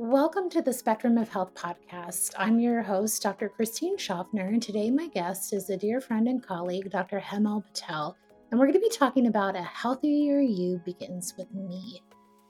Welcome to the Spectrum of Health podcast. I'm your host, Dr. Christine Schaffner, and today my guest is a dear friend and colleague, Dr. Hemal Patel, and we're going to be talking about A Healthier You Begins with Me.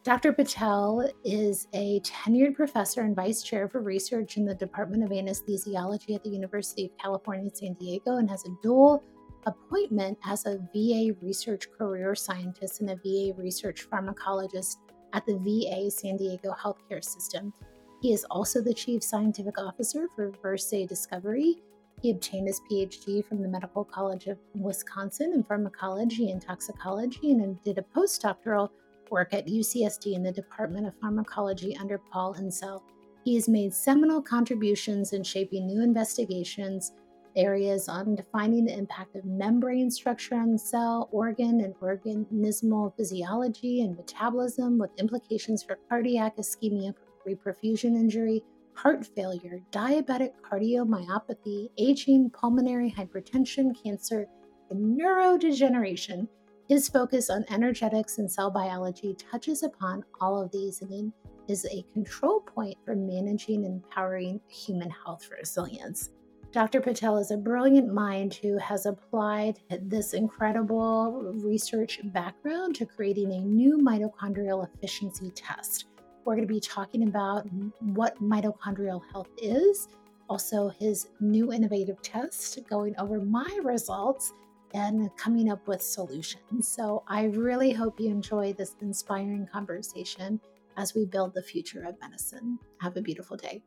Dr. Patel is a tenured professor and vice chair for research in the Department of Anesthesiology at the University of California, San Diego, and has a dual appointment as a VA research career scientist and a VA research pharmacologist at the VA San Diego healthcare system. He is also the chief scientific officer for Versea Discovery. He obtained his PhD from the Medical College of Wisconsin in pharmacology and toxicology and did a postdoctoral work at UCSD in the Department of Pharmacology under Paul Insel. He has made seminal contributions in shaping new investigations areas on defining the impact of membrane structure on cell, organ, and organismal physiology and metabolism with implications for cardiac ischemia, reperfusion injury, heart failure, diabetic cardiomyopathy, aging, pulmonary hypertension, cancer, and neurodegeneration. His focus on energetics and cell biology touches upon all of these and is a control point for managing and empowering human health resilience. Dr. Patel is a brilliant mind who has applied this incredible research background to creating a new mitochondrial efficiency test. We're going to be talking about what mitochondrial health is, also his new innovative test, going over my results, and coming up with solutions. So I really hope you enjoy this inspiring conversation as we build the future of medicine. Have a beautiful day.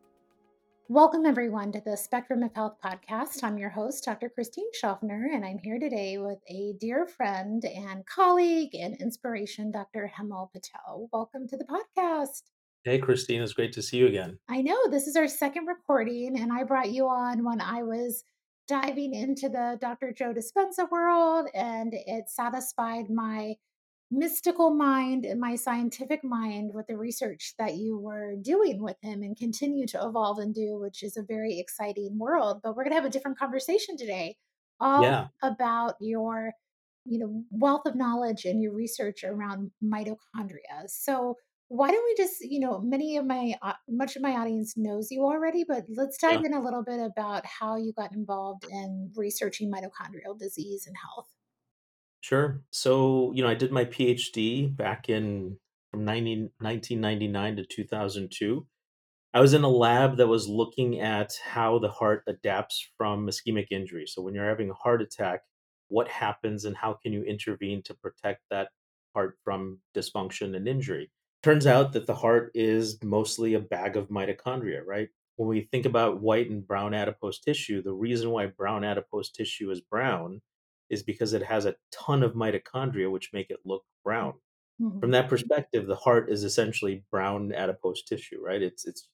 Welcome, everyone, to the Spectrum of Health podcast. I'm your host, Dr. Christine Schaffner, and I'm here today with a dear friend and colleague and inspiration, Dr. Hemal Patel. Welcome to the podcast. Hey, Christine, it's great to see you again. I know this is our second recording, and I brought you on when I was diving into the Dr. Joe Dispenza world, and it satisfied my mystical mind and my scientific mind with the research that you were doing with him and continue to evolve and do, which is a very exciting world. But we're going to have a different conversation today, all Yeah, about your, you know, wealth of knowledge and your research around mitochondria. So why don't we just, you know, many of my, uh, much of my audience knows you already, but let's dive yeah, in a little bit about how you got involved in researching mitochondrial disease and health. Sure. So, you know, I did my PhD back in from 90 1999 to 2002. I was in a lab that was looking at how the heart adapts from ischemic injury. So, when you're having a heart attack, what happens and how can you intervene to protect that heart from dysfunction and injury? Turns out that the heart is mostly a bag of mitochondria, right? When we think about white and brown adipose tissue, the reason why brown adipose tissue is brown is because it has a ton of mitochondria, which make it look brown. From Mhm. that perspective, the heart is essentially brown adipose tissue, right? It's it's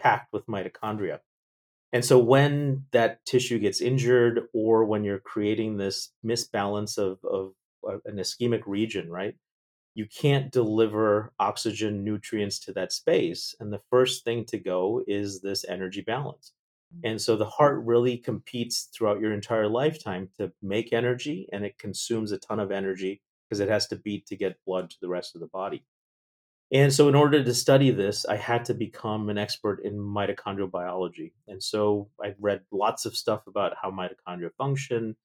packed with mitochondria. And so when that tissue gets injured or when you're creating this misbalance of, of uh, an ischemic region, right? You can't deliver oxygen nutrients to that space. And the first thing to go is this energy balance. And so the heart really competes throughout your entire lifetime to make energy and it consumes a ton of energy because it has to beat to get blood to the rest of the body. And so, in order to study this, I had to become an expert in mitochondrial biology. And so, I read lots of stuff about how mitochondria function,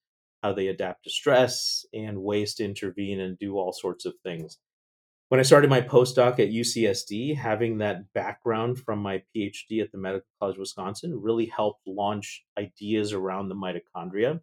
how they adapt to stress, and ways to intervene and do all sorts of things. When I started my postdoc at UCSD, having that background from my PhD at the Medical College of Wisconsin really helped launch ideas around the mitochondria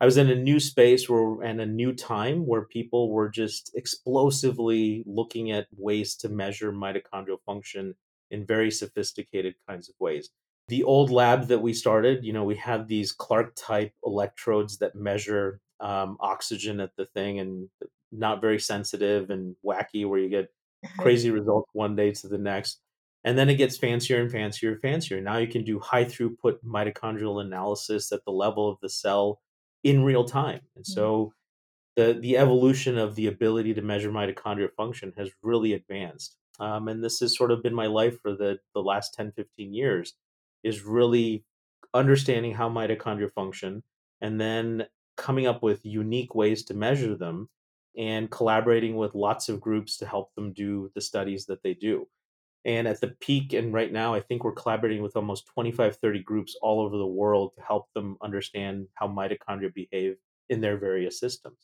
I was in a new space where and a new time where people were just explosively looking at ways to measure mitochondrial function in very sophisticated kinds of ways. The old lab that we started, you know, we had these Clark type electrodes that measure um, oxygen at the thing and not very sensitive and wacky, where you get crazy results one day to the next. And then it gets fancier and fancier and fancier. Now you can do high throughput mitochondrial analysis at the level of the cell in real time. And Mm. so the the evolution of the ability to measure mitochondrial function has really advanced. Um, and this has sort of been my life for the, the last 10 15 years is really understanding how mitochondria function and then coming up with unique ways to measure them and collaborating with lots of groups to help them do the studies that they do. And at the peak, and right now, I think we're collaborating with almost 25, 30 groups all over the world to help them understand how mitochondria behave in their various systems.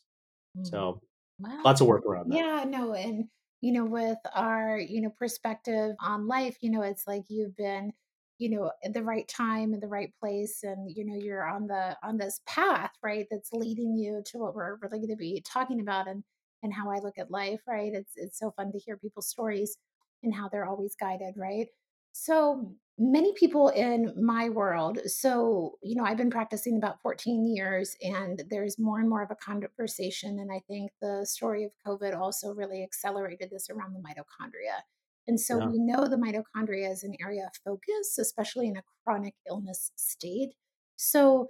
Mm. So Wow. lots of work around that. Yeah, no, and you know, with our, you know, perspective on life, you know, it's like you've been, you know, at the right time in the right place and you know, you're on the on this path, right? That's leading you to what we're really going to be talking about and and how I look at life, right? It's it's so fun to hear people's stories and how they're always guided, right? So many people in my world, so, you know, I've been practicing about 14 years and there's more and more of a conversation. And I think the story of COVID also really accelerated this around the mitochondria. And so Yeah. we know the mitochondria is an area of focus, especially in a chronic illness state. So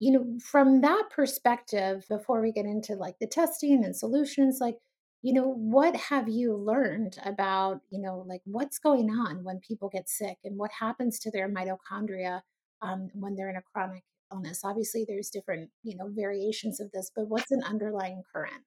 you know, from that perspective, before we get into like the testing and solutions, like, you know, what have you learned about, you know, like what's going on when people get sick and what happens to their mitochondria um, when they're in a chronic illness? Obviously, there's different, you know, variations of this, but what's an underlying current?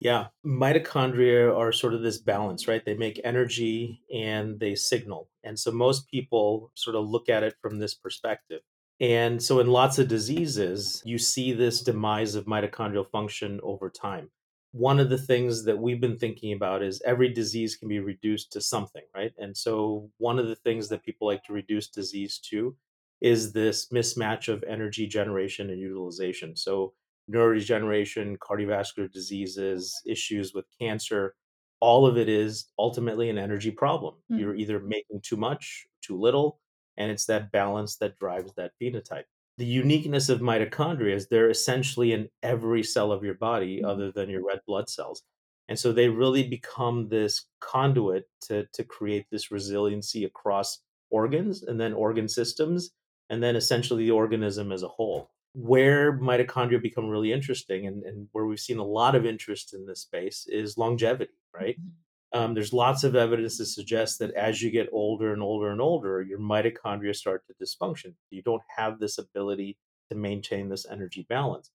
Yeah. Mitochondria are sort of this balance, right? They make energy and they signal. And so most people sort of look at it from this perspective. And so in lots of diseases, you see this demise of mitochondrial function over time. One of the things that we've been thinking about is every disease can be reduced to something, right? And so one of the things that people like to reduce disease to is this mismatch of energy generation and utilization. So neurodegeneration, cardiovascular diseases, issues with cancer, all of it is ultimately an energy problem. Mm, You're either making too much, too little, and it's that balance that drives that phenotype. The uniqueness of mitochondria is they're essentially in every cell of your body mm, other than your red blood cells. And so they really become this conduit to, to create this resiliency across organs and then organ systems, and then essentially the organism as a whole where mitochondria become really interesting and, and where we've seen a lot of interest in this space is longevity, right? mhm, Um, there's lots of evidence to suggest that as you get older and older and older, your mitochondria start to dysfunction. You don't have this ability to maintain this energy balance.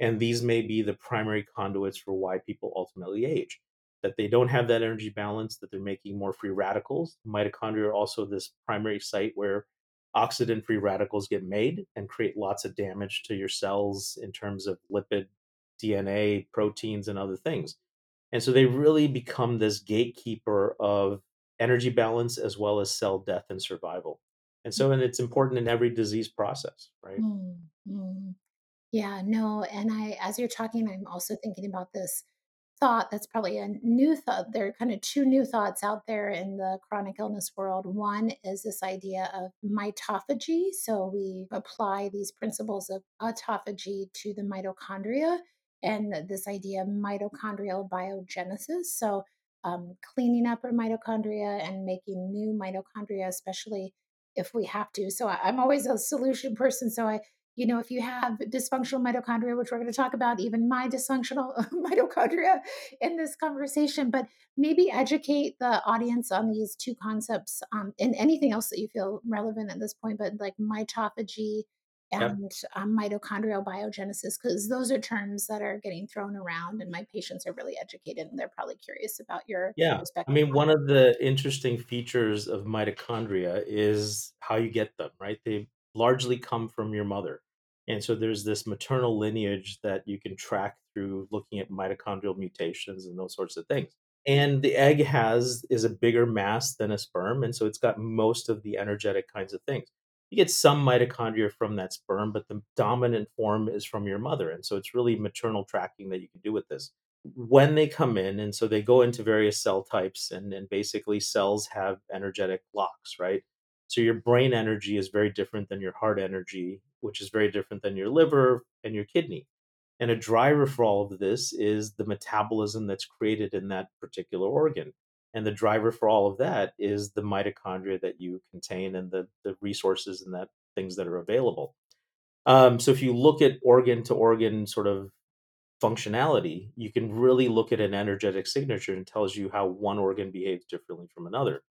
And these may be the primary conduits for why people ultimately age. That they don't have that energy balance, that they're making more free radicals. Mitochondria are also this primary site where oxidant free radicals get made and create lots of damage to your cells in terms of lipid, DNA, proteins, and other things. And so they really become this gatekeeper of energy balance as well as cell death and survival. And so, and it's important in every disease process, right? mm, mm. Yeah, no, and I as you're talking, I'm also thinking about this thought that's probably a new thought. There are kind of two new thoughts out there in the chronic illness world. One is this idea of mitophagy. So we apply these principles of autophagy to the mitochondria and this idea of mitochondrial biogenesis. So um, cleaning up our mitochondria and making new mitochondria, especially if we have to. So I, I'm always a solution person. So I you know, if you have dysfunctional mitochondria, which we're going to talk about, even my dysfunctional mitochondria in this conversation, but maybe educate the audience on these two concepts um, and anything else that you feel relevant at this point, but like mitophagy Yep. and um, mitochondrial biogenesis, because those are terms that are getting thrown around, and my patients are really educated and they're probably curious about your Yeah. I mean, one of the interesting features of mitochondria is how you get them, right? They largely come from your mother. And so there's this maternal lineage that you can track through looking at mitochondrial mutations and those sorts of things. And the egg has is a bigger mass than a sperm, and so it's got most of the energetic kinds of things. You get some mitochondria from that sperm, but the dominant form is from your mother. And so it's really maternal tracking that you can do with this when they come in and so they go into various cell types and, and basically cells have energetic locks right so your brain energy is very different than your heart energy which is very different than your liver and your kidney. And a driver for all of this is the metabolism that's created in that particular organ. And the driver for all of that is the mitochondria that you contain and the, the resources and that things that are available. Um, so if you look at organ to organ sort of functionality, you can really look at an energetic signature and tells you how one organ behaves differently from another.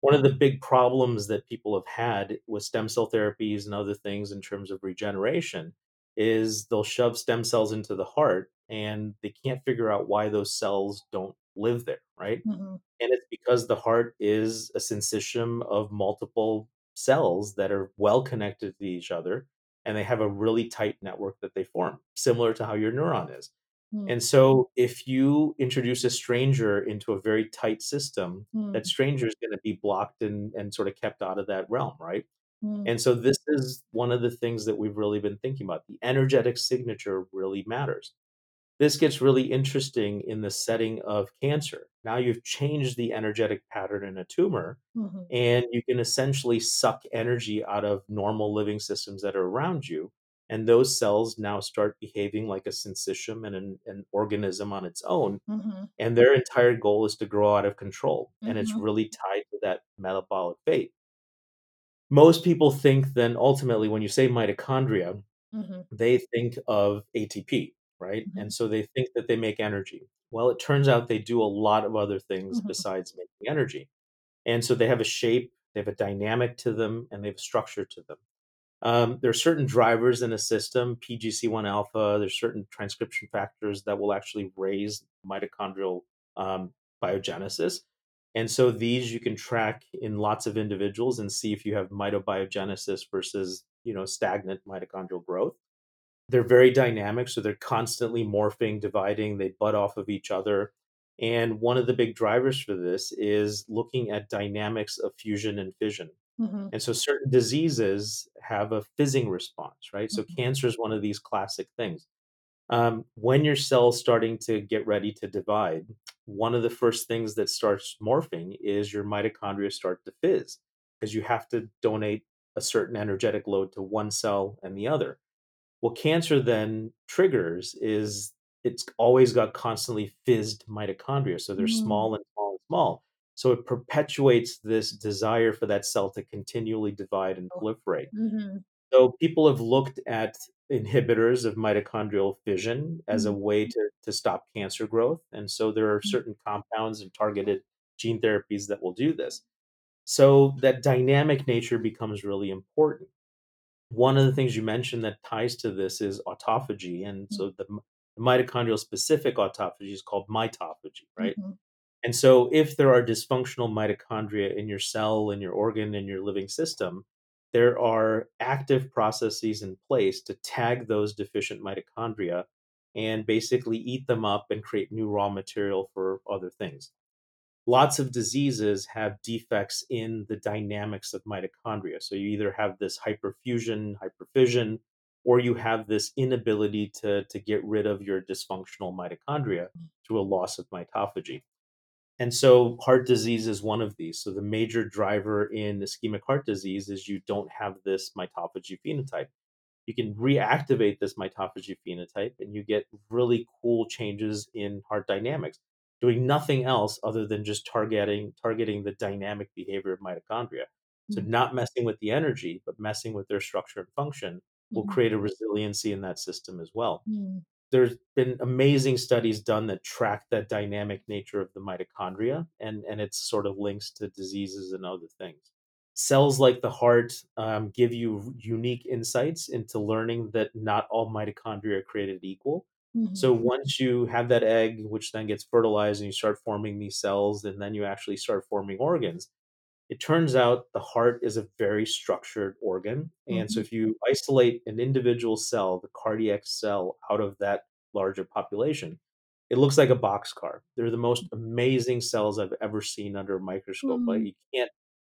One of the big problems that people have had with stem cell therapies and other things in terms of regeneration is they'll shove stem cells into the heart and they can't figure out why those cells don't live there, right? Mhm. And it's because the heart is a syncytium of multiple cells that are well connected to each other, and they have a really tight network that they form, similar to how your neuron is. Mm. And so if you introduce a stranger into a very tight system, that Mm. stranger is gonna be blocked and and sorta kept out of that realm, right? Mm. And so this is one of the things that we've really been thinking about. The energetic signature really matters. This gets really interesting in the setting of cancer. Now you've changed the energetic pattern in a tumor, Mhm. and you can essentially suck energy out of normal living systems that are around you, and those cells now start behaving like a syncytium and an an organism on its own, Mhm. and their entire goal is to grow out of control, and it's Mhm. really tied to that metabolic fate. Most people think then ultimately when you say mitochondria, Mhm. they think of ATP, right? And Mhm. so they think that they make energy. Well, it turns out they do a lot of other things Mhm. besides making energy. And so they have a shape, they have a dynamic to them, and they have a structure to them. Um, there are certain drivers in a system, PGC1 alpha, there's certain transcription factors that will actually raise mitochondrial um, biogenesis. And so these you can track in lots of individuals and see if you have mitobiogenesis versus, you know, stagnant mitochondrial growth. They're very dynamic, so they're constantly morphing, dividing, they butt off of each other. And one of the big drivers for this is looking at dynamics of fusion and fission. Mhm. And so certain diseases have a fizzing response, right? So Mhm. cancer is one of these classic things. Um, when your cell's starting to get ready to divide, one of the first things that starts morphing is your mitochondria start to fizz because you have to donate a certain energetic load to one cell and the other. What cancer then triggers is it's always got constantly fizzed mitochondria. So they're Mm. small and small and small. So it perpetuates this desire for that cell to continually divide and Oh. proliferate. Mhm. So people have looked at inhibitors of mitochondrial fission as a Mhm. way to, to stop cancer growth. And so there are Mm. certain compounds and targeted gene therapies that will do this. So that dynamic nature becomes really important. One of the things you mentioned that ties to this is autophagy. And Mm. so the, the mitochondrial specific autophagy is called mitophagy, right? Mhm. And so, if there are dysfunctional mitochondria in your cell, in your organ, in your living system, there are active processes in place to tag those deficient mitochondria and basically eat them up and create new raw material for other things. Lots of diseases have defects in the dynamics of mitochondria. So, you either have this hyperfusion, hyperfission, or you have this inability to, to get rid of your dysfunctional mitochondria mm. through a loss of mitophagy. And so heart disease is one of these. So the major driver in ischemic heart disease is you don't have this mitophagy phenotype. You can reactivate this mitophagy phenotype and you get really cool changes in heart dynamics, doing nothing else other than just targeting targeting the dynamic behavior of mitochondria. So Mm. not messing with the energy, but messing with their structure and function will Mhm. create a resiliency in that system as well Mm. There's been amazing studies done that track that dynamic nature of the mitochondria and and its sort of links to diseases and other things cells like the heart um, give you unique insights into learning that not all mitochondria are created equal Mhm. so once you have that egg which then gets fertilized and you start forming these cells and then you actually start forming organs it turns out the heart is a very structured organ. And so Mhm. if you isolate an individual cell, the cardiac cell, out of that larger population, it looks like a boxcar. They're the most amazing cells I've ever seen under a microscope. Like Mm. you can't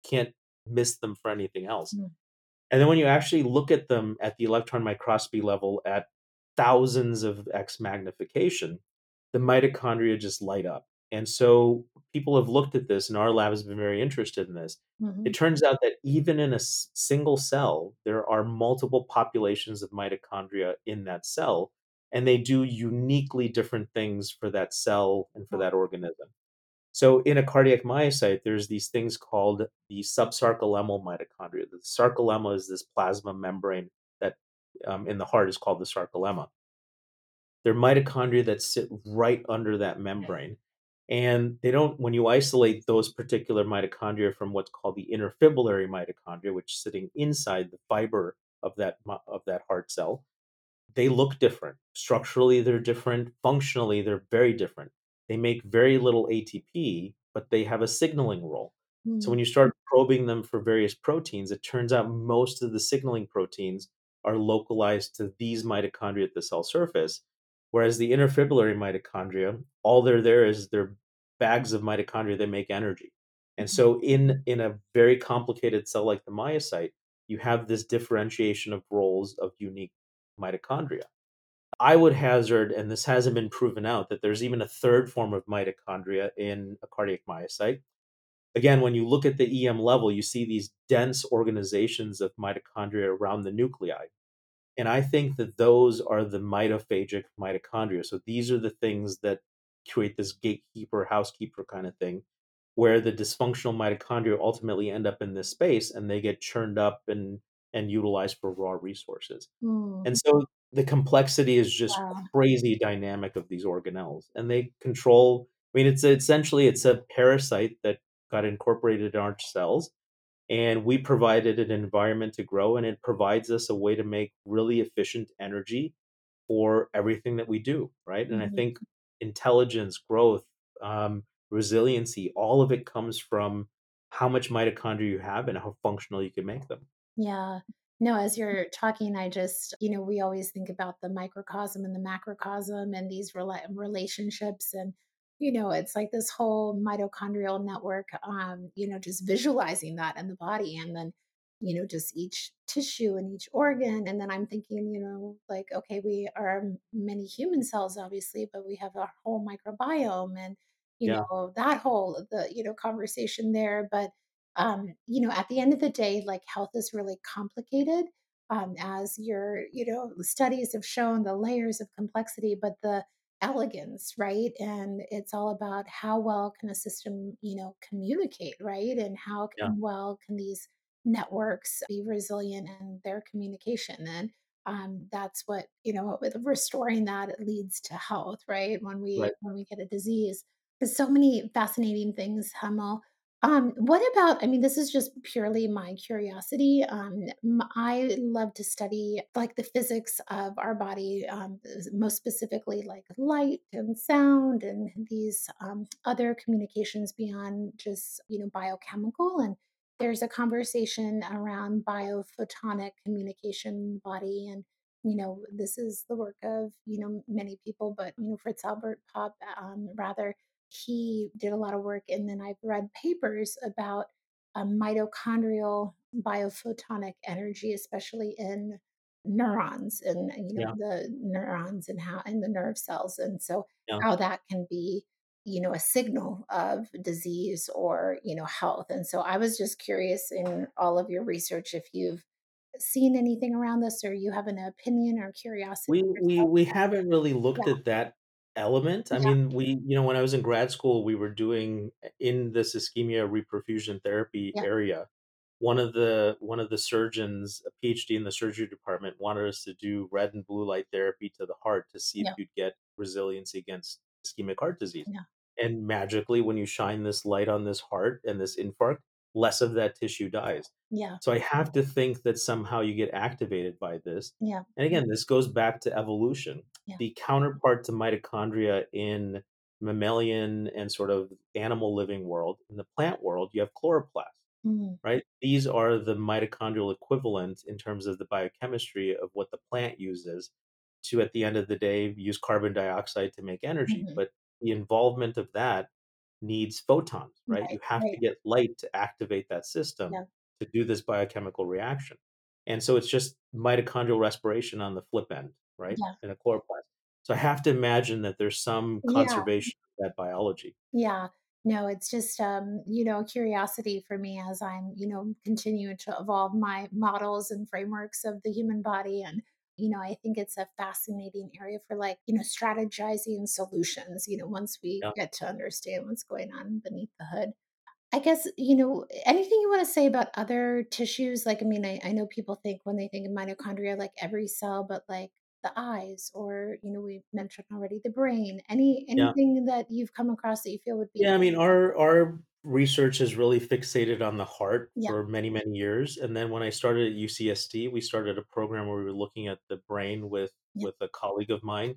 can't miss them for anything else. Mm. And then when you actually look at them at the electron microscopy level at thousands of X magnification, the mitochondria just light up. And so people have looked at this, and our lab has been very interested in this. It Mhm. turns out that even in a s- single cell, there are multiple populations of mitochondria in that cell, and they do uniquely different things for that cell and for that organism. So in a cardiac myocyte, there's these things called the subsarcolemmal mitochondria. The sarcolemma is this plasma membrane that um, in the heart is called the sarcolemma. They're mitochondria that sit right under that membrane. And they don't, when you isolate those particular mitochondria from what's called the interfibrillary mitochondria, which is sitting inside the fiber of that of that heart cell, they look different. Structurally, they're different. Functionally, they're very different. they make very little ATP, but they have a signaling role. So Mm, when you start probing them for various proteins, it turns out most of the signaling proteins are localized to these mitochondria at the cell surface, whereas the interfibrillary mitochondria, all they're there is they're bags of mitochondria that make energy. And mhm, so in in a very complicated cell like the myocyte, you have this differentiation of roles of unique mitochondria. I would hazard, and this hasn't been proven out, that there's even a third form of mitochondria in a cardiac myocyte. Again, when you look at the EM level, you see these dense organizations of mitochondria around the nuclei. And I think that those are the mitophagic mitochondria. So these are the things that create this gatekeeper, housekeeper kind of thing, where the dysfunctional mitochondria ultimately end up in this space and they get churned up and and utilized for raw resources. mm. And so the complexity is just Wow. crazy dynamic of these organelles, and they control. I mean, it's essentially it's a parasite that got incorporated in our cells, and we provided an environment to grow, and it provides us a way to make really efficient energy for everything that we do, right? And I Mhm. think intelligence, growth, um, resiliency, all of it comes from how much mitochondria you have and how functional you can make them. Yeah. No, as you're talking, I just, you know, we always think about the microcosm and the macrocosm and these rela- relationships. And, you know, it's like this whole mitochondrial network, um, you know, just visualizing that in the body and then, you know, just each tissue and each organ. And then I'm thinking, you know, like, okay, we are many human cells, obviously, but we have our whole microbiome and, you Yeah, know, that whole, the, you know, conversation there. But, um, you know, at the end of the day, like health is really complicated. Um, as your, you know, studies have shown the layers of complexity, but the elegance, right? And it's all about how well can a system, you know, communicate, right? And how yeah, well can these networks be resilient in their communication? And um, that's what you know with restoring that it leads to health right when we right. when we get a disease there's so many fascinating things Hemal um, what about I mean, this is just purely my curiosity. Um, I love to study, like, the physics of our body, um, most specifically, like, light and sound and these, um, other communications beyond just, you know, biochemical, and there's a conversation around biophotonic communication body, and, you know, this is the work of, you know, many people, but, you know, Fritz Albert Popp, um, rather he did a lot of work, and then I've read papers about um, mitochondrial biophotonic energy, especially in neurons and you know Yeah, the neurons and how and the nerve cells, and so yeah. how that can be you know a signal of disease or you know health. And so I was just curious in all of your research if you've seen anything around this or you have an opinion or curiosity We we we haven't really Yeah, looked at that element. I yeah, mean, we you know, when I was in grad school, we were doing eh, in this ischemia reperfusion therapy yeah, area. One of the one of the surgeons, a PhD in the surgery department, wanted us to do red and blue light therapy to the heart to see if you'd get resiliency against ischemic heart disease. yeah, And magically, when you shine this light on this heart and this infarct, less of that tissue dies. yeah, So I have to think that somehow you get activated by this. yeah, And again, this goes back to evolution. yeah. The counterpart to mitochondria in mammalian and sort of animal living world, in the plant world, you have chloroplasts, Mm, right? These are the mitochondrial equivalent in terms of the biochemistry of what the plant uses to, at the end of the day, use carbon dioxide to make energy. mhm. But the involvement of that needs photons, right? Right, You have to get light to activate that system Yeah, to do this biochemical reaction. And so it's just mitochondrial respiration on the flip end, right? yeah, In a chloroplast. So I have to imagine that there's some yeah, conservation of that biology. yeah. No, it's just, um, you know, curiosity for me as I'm, you know, continuing to evolve my models and frameworks of the human body. And, you know, I think it's a fascinating area for like, you know, strategizing solutions, you know, once we Yeah. get to understand what's going on beneath the hood. I guess, you know, anything you wanna say about other tissues? Like, I mean, I I know people think when they think of mitochondria, like every cell, but like the eyes or, you know, we mentioned already the brain. Any Yeah. anything that you've come across that you feel would be Yeah, I mean, our our research has really fixated on the heart Yeah, for many, many years. And then when I started at UCSD, we started a program where we were looking at the brain with yeah, with a colleague of mine.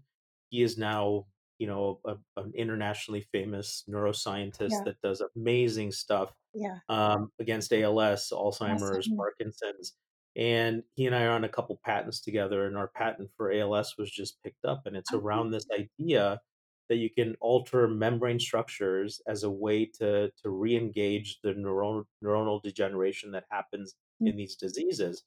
He is now you know, a, an internationally famous neuroscientist Yeah. that does amazing stuff Yeah. um, against ALS, Alzheimer's. Parkinson's. And he and I are on a couple patents together, and our patent for ALS was just picked up. And it's around this idea that you can alter membrane structures as a way to, to re engage the neuronal, neuronal degeneration that happens Mm, in these diseases.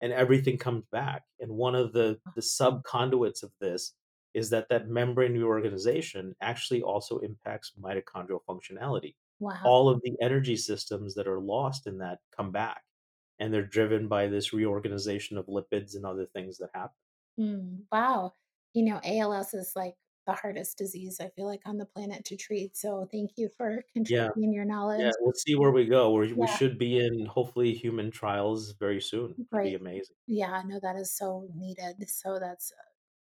And everything comes back. And one of the, the sub conduits of this is that that membrane reorganization actually also impacts mitochondrial functionality Wow. all of the energy systems that are lost in that come back, and they're driven by this reorganization of lipids and other things that happen. Mm, wow. You know, ALS is like the hardest disease I feel like on the planet to treat. So thank you for Yeah, contributing your yeah, knowledge. we'll see where we go. we we Yeah, should be in, hopefully, human trials very soon, would be amazing. Yeah, no, that is so needed. So that's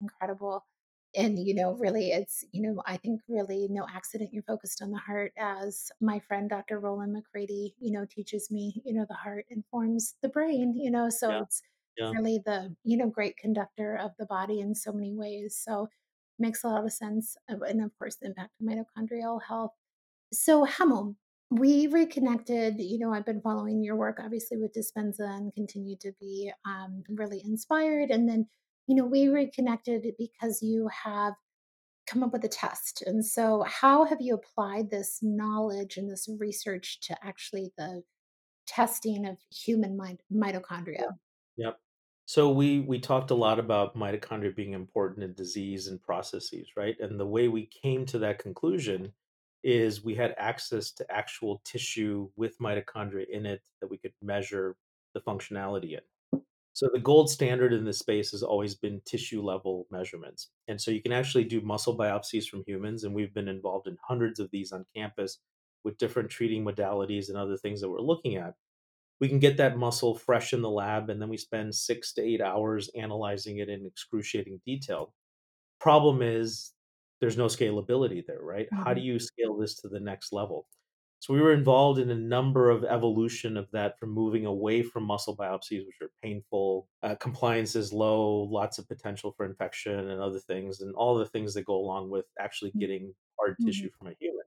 incredible. And, you know, really, it's, you know, I think really no accident you're focused on the heart as my friend, Dr. Rollin McCraty, you know, teaches me, you know, the heart informs the brain, you know, so Yeah, it's yeah. really the, you know, great conductor of the body in so many ways. So makes a lot of sense. And of course, the impact of mitochondrial health. So, Hemal, we reconnected. You know, I've been following your work, obviously, with Dispenza and continue to be um, really inspired. And then, you know, we reconnected because you have come up with a test. And so, how have you applied this knowledge and this research to actually the testing of human mitochondria? Yep. So we we talked a lot about mitochondria being important in disease and processes, right? And the way we came to that conclusion is we had access to actual tissue with mitochondria in it that we could measure the functionality in. So the gold standard in this space has always been tissue level measurements. And so you can actually do muscle biopsies from humans and we've been involved in hundreds of these on campus with different treating modalities and other things that we're looking at we can get that muscle fresh in the lab and then we spend six to eight hours analyzing it in excruciating detail. Problem is, there's no scalability there, right? How do Mhm, you scale this to the next level? So we were involved in a number of evolution of that from moving away from muscle biopsies, which are painful, uh, compliance is low, lots of potential for infection and other things, and all the things that go along with actually mm, getting hard mhm, tissue from a human.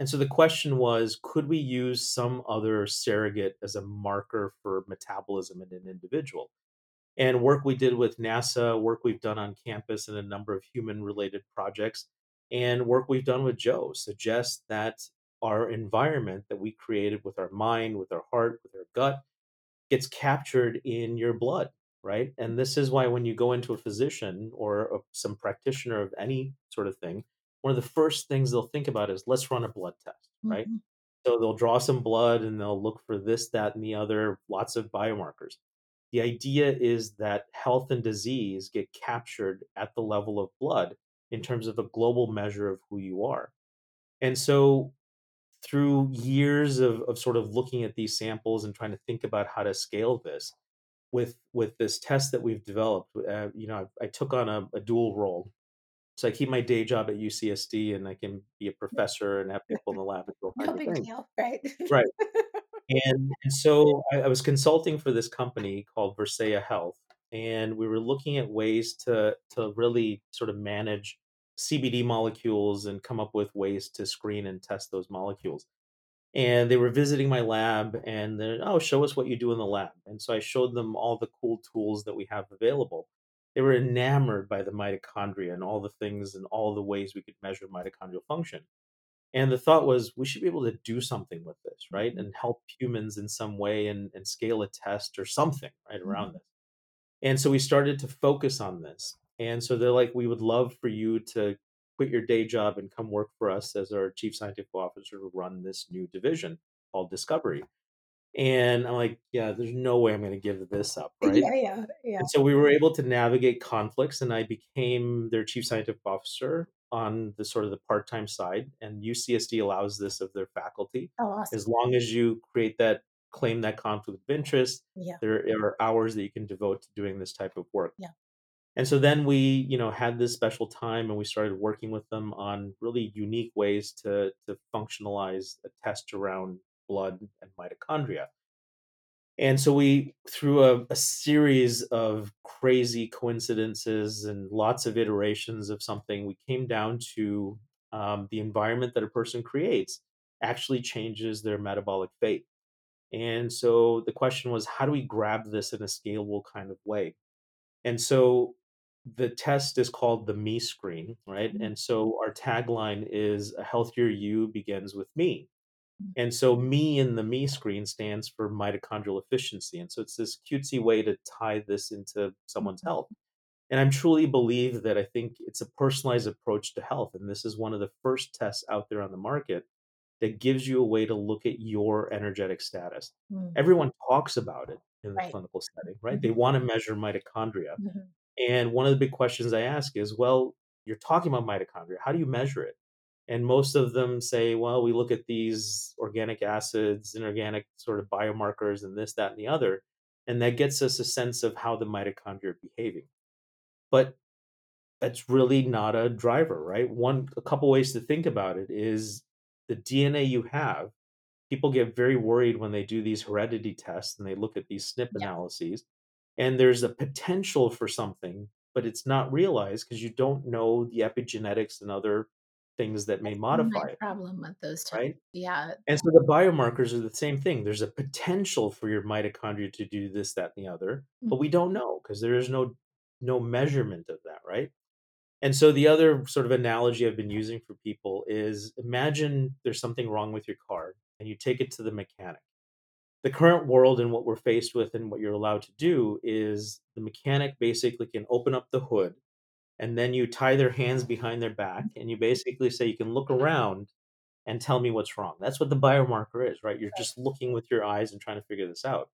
And so the question was, could we use some other surrogate as a marker for metabolism in an individual? And work we did with NASA, work we've done on campus and a number of human related projects, and work we've done with Joe suggests that our environment that we created with our mind, with our heart, with our gut gets captured in your blood, right? And this is why when you go into a physician or a, some practitioner of any sort of thing, one of the first things they'll think about is let's run a blood test, right? mhm, So they'll draw some blood and they'll look for this, that, and the other, lots of biomarkers. The idea is that health and disease get captured at the level of blood in terms of a global measure of who you are. And so through years of, of sort of looking at these samples and trying to think about how to scale this with with this test that we've developed uh, you know I, I took on a, a dual role so i keep my day job at ucsd and i can be a professor and have people in the lab and all No big things deal, right? right and, and so I, I was consulting for this company called Versea Health, and we were looking at ways to to really sort of manage CBD molecules and come up with ways to screen and test those molecules. And they were visiting my lab, and they're, oh, show us what you do in the lab. And so I showed them all the cool tools that we have available. They were enamored by the mitochondria and all the things and all the ways we could measure mitochondrial function. And the thought was we should be able to do something with this, right? Mhm, And help humans in some way and, and scale a test or something right around mhm, this. And so we started to focus on this. And so they're like, we would love for you to quit your day job and come work for us as our chief scientific officer to run this new division called Discovery. And I'm like, yeah, there's no way I'm going to give this up, right? Yeah, yeah, yeah. And so we were able to navigate conflicts, and I became their chief scientific officer on the sort of the part-time side. And UCSD allows this of their faculty. Oh, awesome. As long as you create that claim that conflict of interest, Yeah, there are hours that you can devote to doing this type of work. yeah. And so then we, you know, had this special time and we started working with them on really unique ways to to functionalize a test around blood and mitochondria. And so we through a a series of crazy coincidences and lots of iterations of something, we came down to, um, the environment that a person creates actually changes their metabolic fate. And so the question was, how do we grab this in a scalable kind of way? And so the test is called the Me Screen, right? Mhm, And so our tagline is, "A healthier you begins with me." And so me in the me screen stands for mitochondrial efficiency. And so it's this cutesy way to tie this into someone's mhm. health. And I'm truly believe that I think it's a personalized approach to health. And this is one of the first tests out there on the market that gives you a way to look at your energetic status. Mm, Everyone talks about it in the right. clinical setting, right? They Mhm, want to measure mitochondria. mhm. And one of the big questions I ask is, well, you're talking about mitochondria. How do you measure it? And most of them say, well, we look at these organic acids, inorganic sort of biomarkers, and this, that, and the other. And that gets us a sense of how the mitochondria are behaving. But that's really not a driver, right? One, a couple ways to think about it is the DNA you have. People get very worried when they do these heredity tests and they look at these SNP Yeah, analyses, and there's a potential for something, but it's not realized because you don't know the epigenetics and other things that may that's my modify it, problem with those tests. right? Yeah. And so the biomarkers are the same thing. There's a potential for your mitochondria to do this, that, and the other, Mm, but we don't know because there is no no measurement of that, right? And so the other sort of analogy I've been using for people is imagine there's something wrong with your car and you take it to the mechanic. The current world and what we're faced with and what you're allowed to do is the mechanic basically can open up the hood and then you tie their hands behind their back and you basically say you can look around and tell me what's wrong. That's what the biomarker is, right? You're just looking with your eyes and trying to figure this out.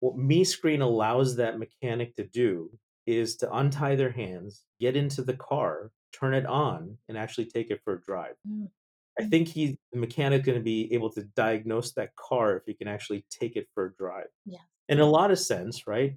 What Me Screen allows that mechanic to do is to untie their hands, get into the car, turn it on, and actually take it for a drive. Mm, I mm, think he the mechanic gonna be able to diagnose that car if he can actually take it for a drive. yeah. In a lot of sense, right?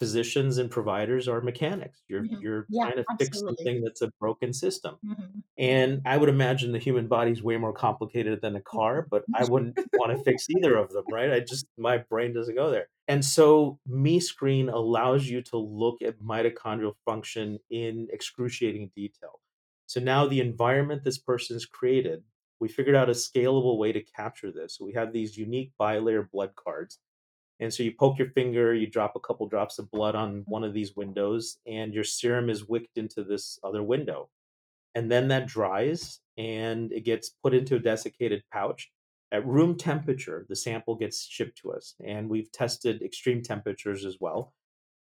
Physicians and providers are mechanics. You're Mhm. you're Yeah, trying to fix absolutely. something that's a broken system. Mhm. And I would imagine the human body's way more complicated than a car, but I wouldn't wanna fix either of them, right? I just my brain doesn't go there. And so, Me Screen allows you to look at mitochondrial function in excruciating detail. So now the environment this person's created, we figured out a scalable way to capture this. So we have these unique bilayer blood cards. And so you poke your finger, you drop a couple drops of blood on one of these windows, and your serum is wicked into this other window and then that dries and it gets put into a desiccated pouch. At room temperature, the sample gets shipped to us, and we've tested extreme temperatures as well.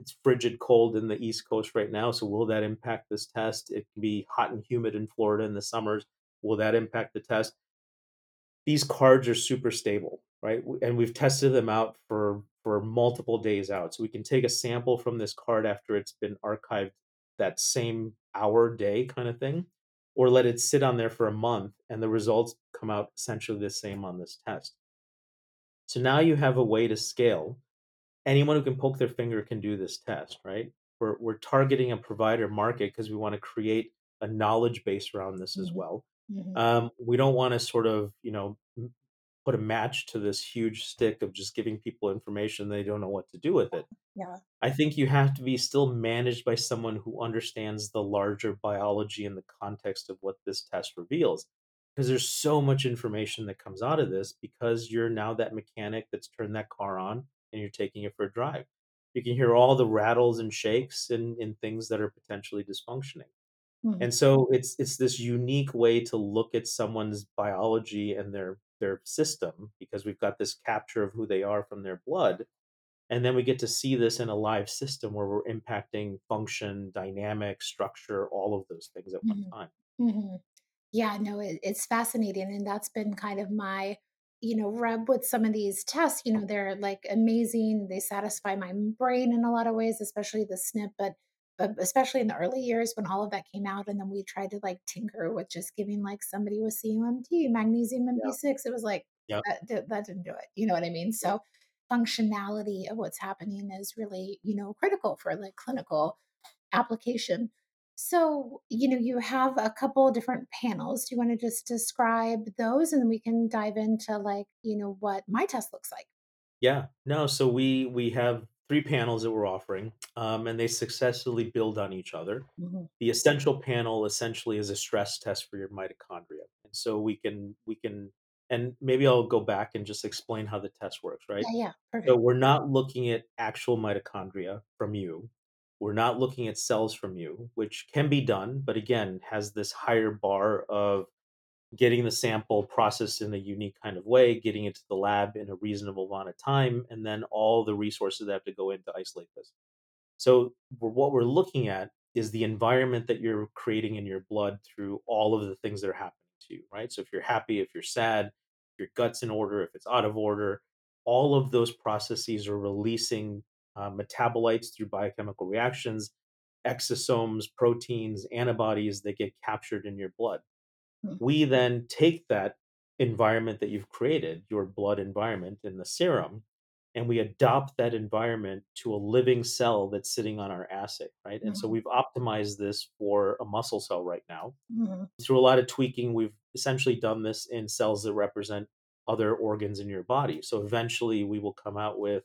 It's frigid cold in the East Coast right now, so will that impact this test? It can be hot and humid in Florida in the summers. Will that impact the test? These cards are super stable, right? And we've tested them out for for multiple days out. So we can take a sample from this card after it's been archived that same hour, day kind of thing, or let it sit on there for a month and the results come out essentially the same on this test. So now you have a way to scale. Anyone who can poke their finger can do this test, right? We're we're targeting a provider market because we want to create a knowledge base around this as Mhm, well. mhm. Um, we don't want to sort of, you know, put a match to this huge stick of just giving people information they don't know what to do with it. Yeah. I think you have to be still managed by someone who understands the larger biology and the context of what this test reveals. Because there's so much information that comes out of this because you're now that mechanic that's turned that car on and you're taking it for a drive. You can hear all the rattles and shakes and, and things that are potentially dysfunctioning. Mhm, And so it's it's this unique way to look at someone's biology and their their system because we've got this capture of who they are from their blood, and then we get to see this in a live system where we're impacting function, dynamic, structure, all of those things at one mhm, time. mhm. Yeah, no, it, it's fascinating. And that's been kind of my, you know, rub with some of these tests. You know, they're like amazing. They satisfy my brain in a lot of ways, especially the SNP, but Uh, especially in the early years when all of that came out. And then we tried to like tinker with just giving like somebody with COMT, magnesium and Yeah. B6. It was like, Yep. that, that didn't do it. You know what I mean? So functionality of what's happening is really, you know, critical for like clinical application. So, you know, you have a couple different panels. Do you want to just describe those and then we can dive into like, you know, what my test looks like? Yeah. No, so we we have 3 panels that we're offering, um, and they successfully build on each other. Mhm. The essential panel essentially is a stress test for your mitochondria, and so we can we can and maybe I'll go back and just explain how the test works, right? Yeah, yeah, So we're not looking at actual mitochondria from you. We're not looking at cells from you, which can be done, but again, has this higher bar of getting the sample processed in a unique kind of way, getting it to the lab in a reasonable amount of time, and then all the resources that have to go in to isolate this. So, what we're looking at is the environment that you're creating in your blood through all of the things that are happening to you, right? So, if you're happy, if you're sad, if your gut's in order, if it's out of order, all of those processes are releasing uh, metabolites through biochemical reactions, exosomes, proteins, antibodies that get captured in your blood Mm, we then take that environment that you've created, your blood environment in the serum, and we adopt that environment to a living cell that's sitting on our assay, right? And so mhm, we've optimized this for a muscle cell right now. mhm, Through a lot of tweaking, we've essentially done this in cells that represent other organs in your body. So eventually we will come out with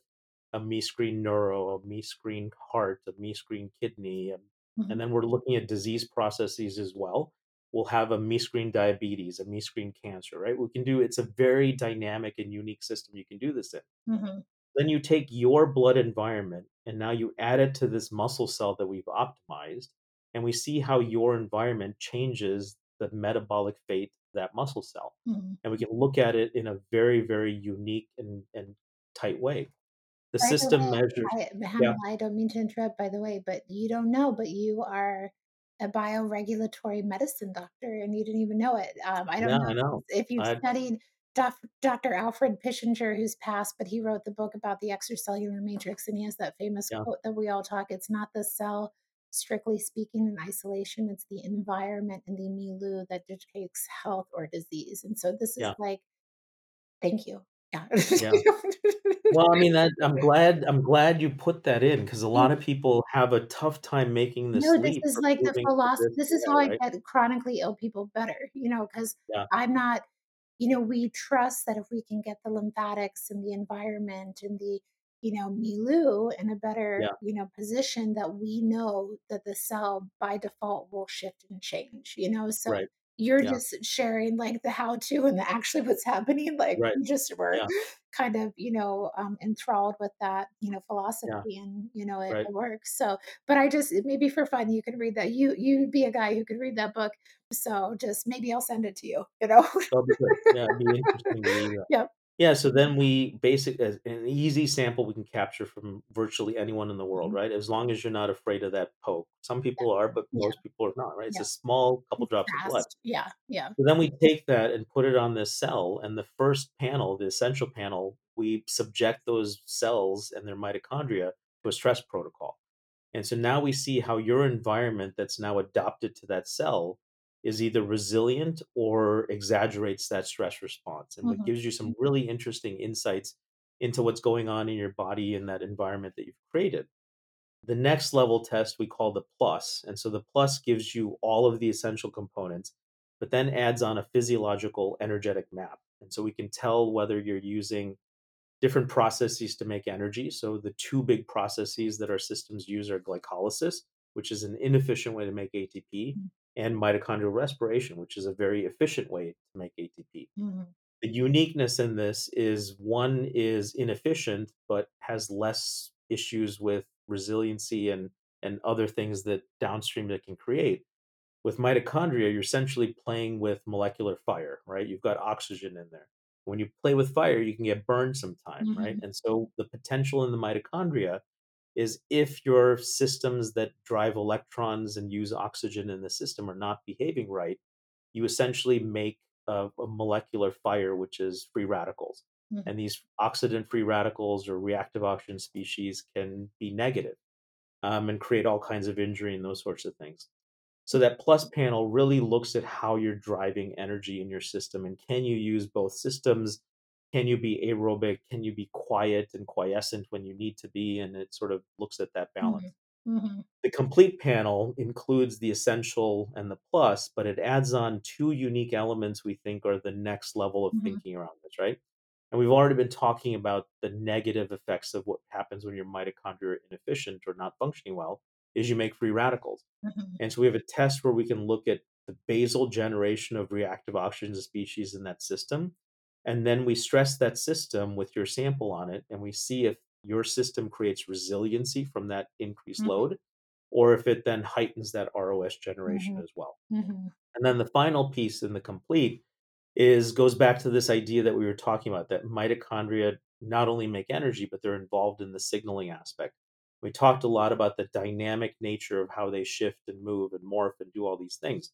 a MeScreen neuro, a MeScreen heart, a MeScreen kidney, and, mhm, and then we're looking at disease processes as well. We'll have a MeScreen diabetes, a MeScreen cancer, right? We can do it's a very dynamic and unique system you can do this in. mhm, Then you take your blood environment and now you add it to this muscle cell that we've optimized, and we see how your environment changes the metabolic fate of that muscle cell. mhm. And we can look at it in a very, very unique and, and tight way. The By the system measures I Yeah. I don't mean to interrupt, by the way, but you don't know, but you are a bioregulatory medicine doctor, and you didn't even know it. Um, I don't know I know. if you've I studied Doctor Alfred Pischinger, who's passed, but he wrote the book about the extracellular matrix, and he has that famous yeah, quote that we all talk, "It's not the cell, strictly speaking, in isolation, it's the environment and the milieu that dictates health or disease." And so this is yeah, like thank you. Yeah. yeah. Well, I mean, that I'm glad I'm glad you put that in because a lot mm. of people have a tough time making this No, this is like the philosophy. this is how I get chronically ill people better, you know, because Yeah, I'm not you know, we trust that if we can get the lymphatics and the environment and the, you know, milieu in a better, yeah, you know, position that we know that the cell by default will shift and change, you know? So right. You're Yeah, just sharing like the how to and the actually what's happening, like right. we just were Yeah, kind of, you know, um, enthralled with that, you know, yeah, philosophy and, you know, it, right. it works. So but I just maybe for fun, you can read that. You you'd be a guy who could read that book. So just maybe I'll send it to you, you know? That'll be good. Yeah, it'd be interesting to read. Yep. Yeah, so then we basic as an easy sample we can capture from virtually anyone in the world, Mhm. right? As long as you're not afraid of that poke. Some people are, but Yeah, most people are not, right? It's yeah. a small couple drops of blood. fast. Yeah, yeah. So then we take that and put it on this cell, and the first panel, the essential panel, we subject those cells and their mitochondria to a stress protocol. And so now we see how your environment that's now adopted to that cell is either resilient or exaggerates that stress response. And it Mhm, gives you some really interesting insights into what's going on in your body in that environment that you've created. The next level test we call the plus. And so the plus gives you all of the essential components, but then adds on a physiological energetic map. And so we can tell whether you're using different processes to make energy. So the two big processes that our systems use are glycolysis, which is an inefficient way to make ATP, mhm, and mitochondrial respiration, which is a very efficient way to make ATP. mhm, The uniqueness in this is one is inefficient, but has less issues with resiliency and and other things that downstream that can create. With mitochondria, you're essentially playing with molecular fire, right? You've got oxygen in there. When you play with fire, you can get burned sometime, right? mhm, And so the potential in the mitochondria is if your systems that drive electrons and use oxygen in the system are not behaving right, you essentially make a, a molecular fire, which is free radicals. mhm, And these oxidant free radicals or reactive oxygen species can be negative, um, and create all kinds of injury and those sorts of things. So that plus panel really looks at how you're driving energy in your system and can you use both systems? Can you be aerobic? Can you be quiet and quiescent when you need to be? And it sort of looks at that balance. mhm, mhm, The complete panel includes the essential and the plus, but it adds on two unique elements we think are the next level of mhm. thinking around this, right? And we've already been talking about the negative effects of what happens when your mitochondria are inefficient or not functioning well is you make free radicals. Mhm. And so we have a test where we can look at the basal generation of reactive oxygen species in that system. And then we stress that system with your sample on it, and we see if your system creates resiliency from that increased Mhm. load, or if it then heightens that ROS generation Mhm. as well. Mhm. And then the final piece in the complete is goes back to this idea that we were talking about that mitochondria not only make energy, but they're involved in the signaling aspect. We talked a lot about the dynamic nature of how they shift and move and morph and do all these things.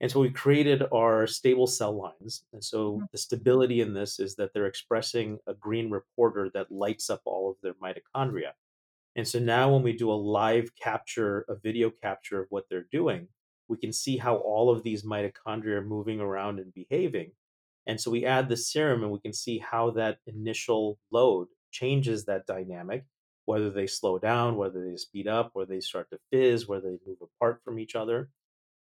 And so we created our stable cell lines. And so Mhm. the stability in this is that they're expressing a green reporter that lights up all of their mitochondria. And so now when we do a live capture, a video capture of what they're doing, we can see how all of these mitochondria are moving around and behaving. And so we add the serum and we can see how that initial load changes that dynamic, whether they slow down, whether they speed up, whether they start to fizz, whether they move apart from each other.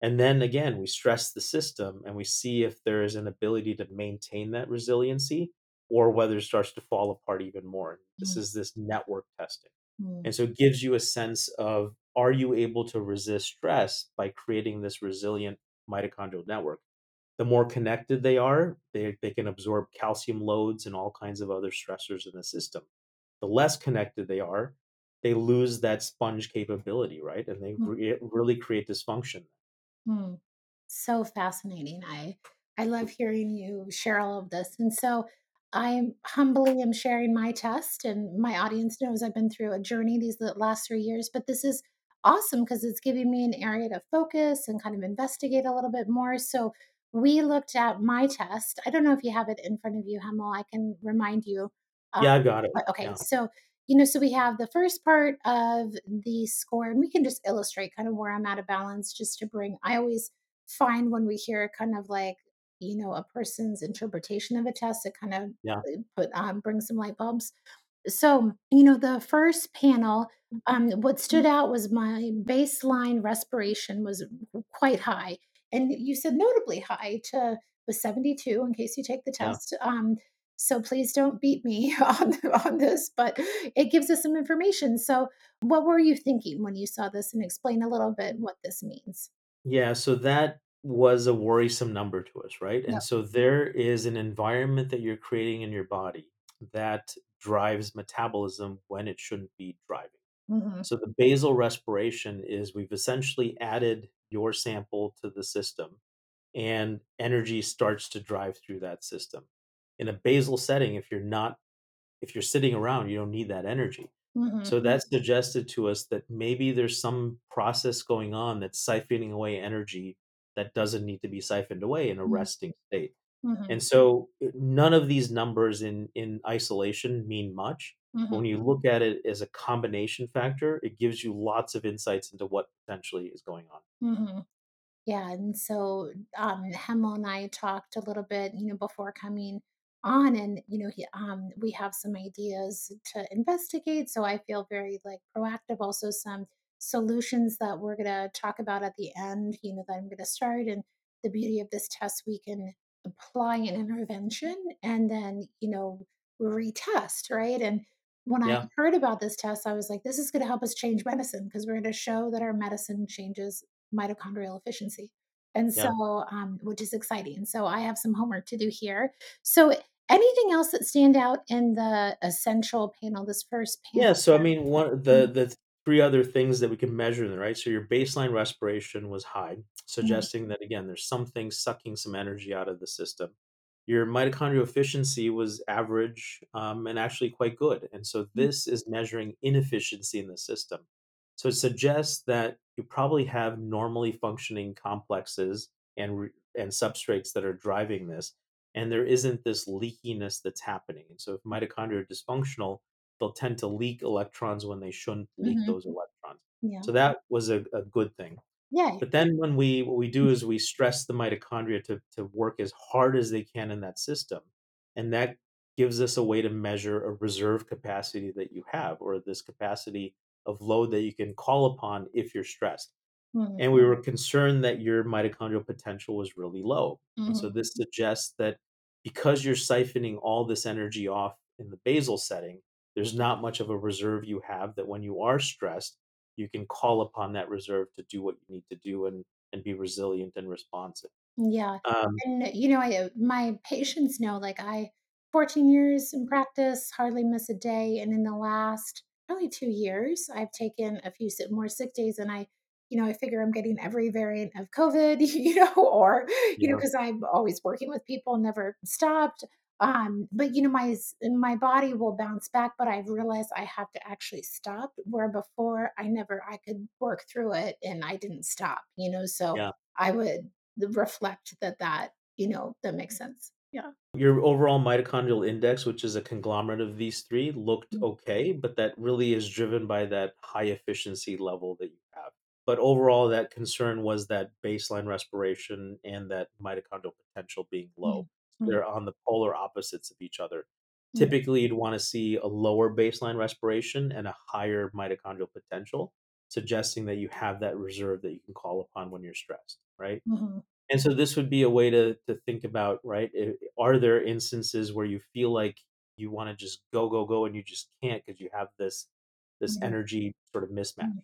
And then again, we stress the system and we see if there is an ability to maintain that resiliency or whether it starts to fall apart even more. This Mm. is this network testing. Mm. And so it gives you a sense of are you able to resist stress by creating this resilient mitochondrial network? The more connected they are, they, they can absorb calcium loads and all kinds of other stressors in the system. The less connected they are, they lose that sponge capability, right? And they Mm. re- really create dysfunction. Mm. So fascinating. I I love hearing you share all of this. And so I humbly am sharing my test and my audience knows I've been through a journey these last 3 years, but this is awesome because it's giving me an area to focus and kind of investigate a little bit more. So we looked at my test. I don't know if you have it in front of you, Hemal. I can remind you. Um, Yeah, I've got it. okay, Yeah. so you know, so we have the first part of the score, and we can just illustrate kind of where I'm out of balance just to bring. I always find when we hear kind of like, you know, a person's interpretation of a test, it kind of Yeah. uh, put um, bring some light bulbs. So, you know, the first panel, um, what stood out was my baseline respiration was quite high, and you said notably high to was 72 in case you take the Yeah. test. Um, so please don't beat me on on this, but it gives us some information. So, what were you thinking when you saw this, and explain a little bit what this means? Yeah, so that was a worrisome number to us, right? And Yep. so there is an environment that you're creating in your body that drives metabolism when it shouldn't be driving. Mhm. So the basal respiration is we've essentially added your sample to the system and energy starts to drive through that system. In a basal setting, if you're not if you're sitting around, you don't need that energy. Mhm. So that suggested to us that maybe there's some process going on that's siphoning away energy that doesn't need to be siphoned away in a Mhm. resting state. And Mhm. so uh, none of these numbers in in isolation mean much. But when you look at it as a combination factor, it gives you lots of insights into what potentially is going on. Yeah, and so um, Hemal and I talked a little bit, you know, before coming on, and you know, he, um, we have some ideas to investigate. So I feel very like proactive. Also, some solutions that we're gonna talk about at the end. You know, that I'm gonna start, and the beauty of this test, we can apply an intervention and then you know retest, right? And when I heard about this test, I was like, this is going to help us change medicine because we're going to show that our medicine changes mitochondrial efficiency. And so, yeah. um, which is exciting. So I have some homework to do here. So anything else that stand out in the essential panel, this first panel Yeah, so I mean, one the Mhm, the 3 other things that we can measure, in right? So your baseline respiration was high, mhm, suggesting that again, there's something sucking some energy out of the system. Your mitochondrial efficiency was average, um, and actually quite good, and so mm, this is measuring inefficiency in the system. So it suggests that you probably have normally functioning complexes and and substrates that are driving this, and there isn't this leakiness that's happening, and so if mitochondria are dysfunctional, they'll tend to leak electrons when they shouldn't leak mhm, those electrons. yeah. So that was a, a good thing. Yay. But then when we what we do is we stress the mitochondria to to work as hard as they can in that system. And that gives us a way to measure a reserve capacity that you have or this capacity of load that you can call upon if you're stressed. Mhm, And we were concerned that your mitochondrial potential was really low. And so this suggests that because you're siphoning all this energy off in the basal setting, there's not much of a reserve you have that when you are stressed, you can call upon that reserve to do what you need to do and and be resilient and responsive. Yeah, Um, and, you know, I, uh my patients know, like, I 14 years in practice, hardly miss a day, and in the last probably 2 years, I've taken a few more sick days, and I you know, I figure I'm getting every variant of COVID, you know, or, you know, because I'm always working with people, never stopped, um, but, you know, my my body will bounce back, but I've realized I have to actually stop, where before I never I could work through it and I didn't stop, you know, so yeah. I would reflect that that, you know, that makes sense. Yeah. Your overall mitochondrial index, which is a conglomerate of these 3, looked Mm, okay, but that really is driven by that high efficiency level that you have. But overall, that concern was that baseline respiration and that mitochondrial potential being low. mm, mm, They're on the polar opposites of each other. mm, Typically, you'd wanna see a lower baseline respiration and a higher mitochondrial potential, suggesting that you have that reserve that you can call upon when you're stressed, right? mhm, And so this would be a way to to think about, right? Are there instances where you feel like you want to just go, go, go, and you just can't because you have this this mhm, energy sort of mismatch? mm.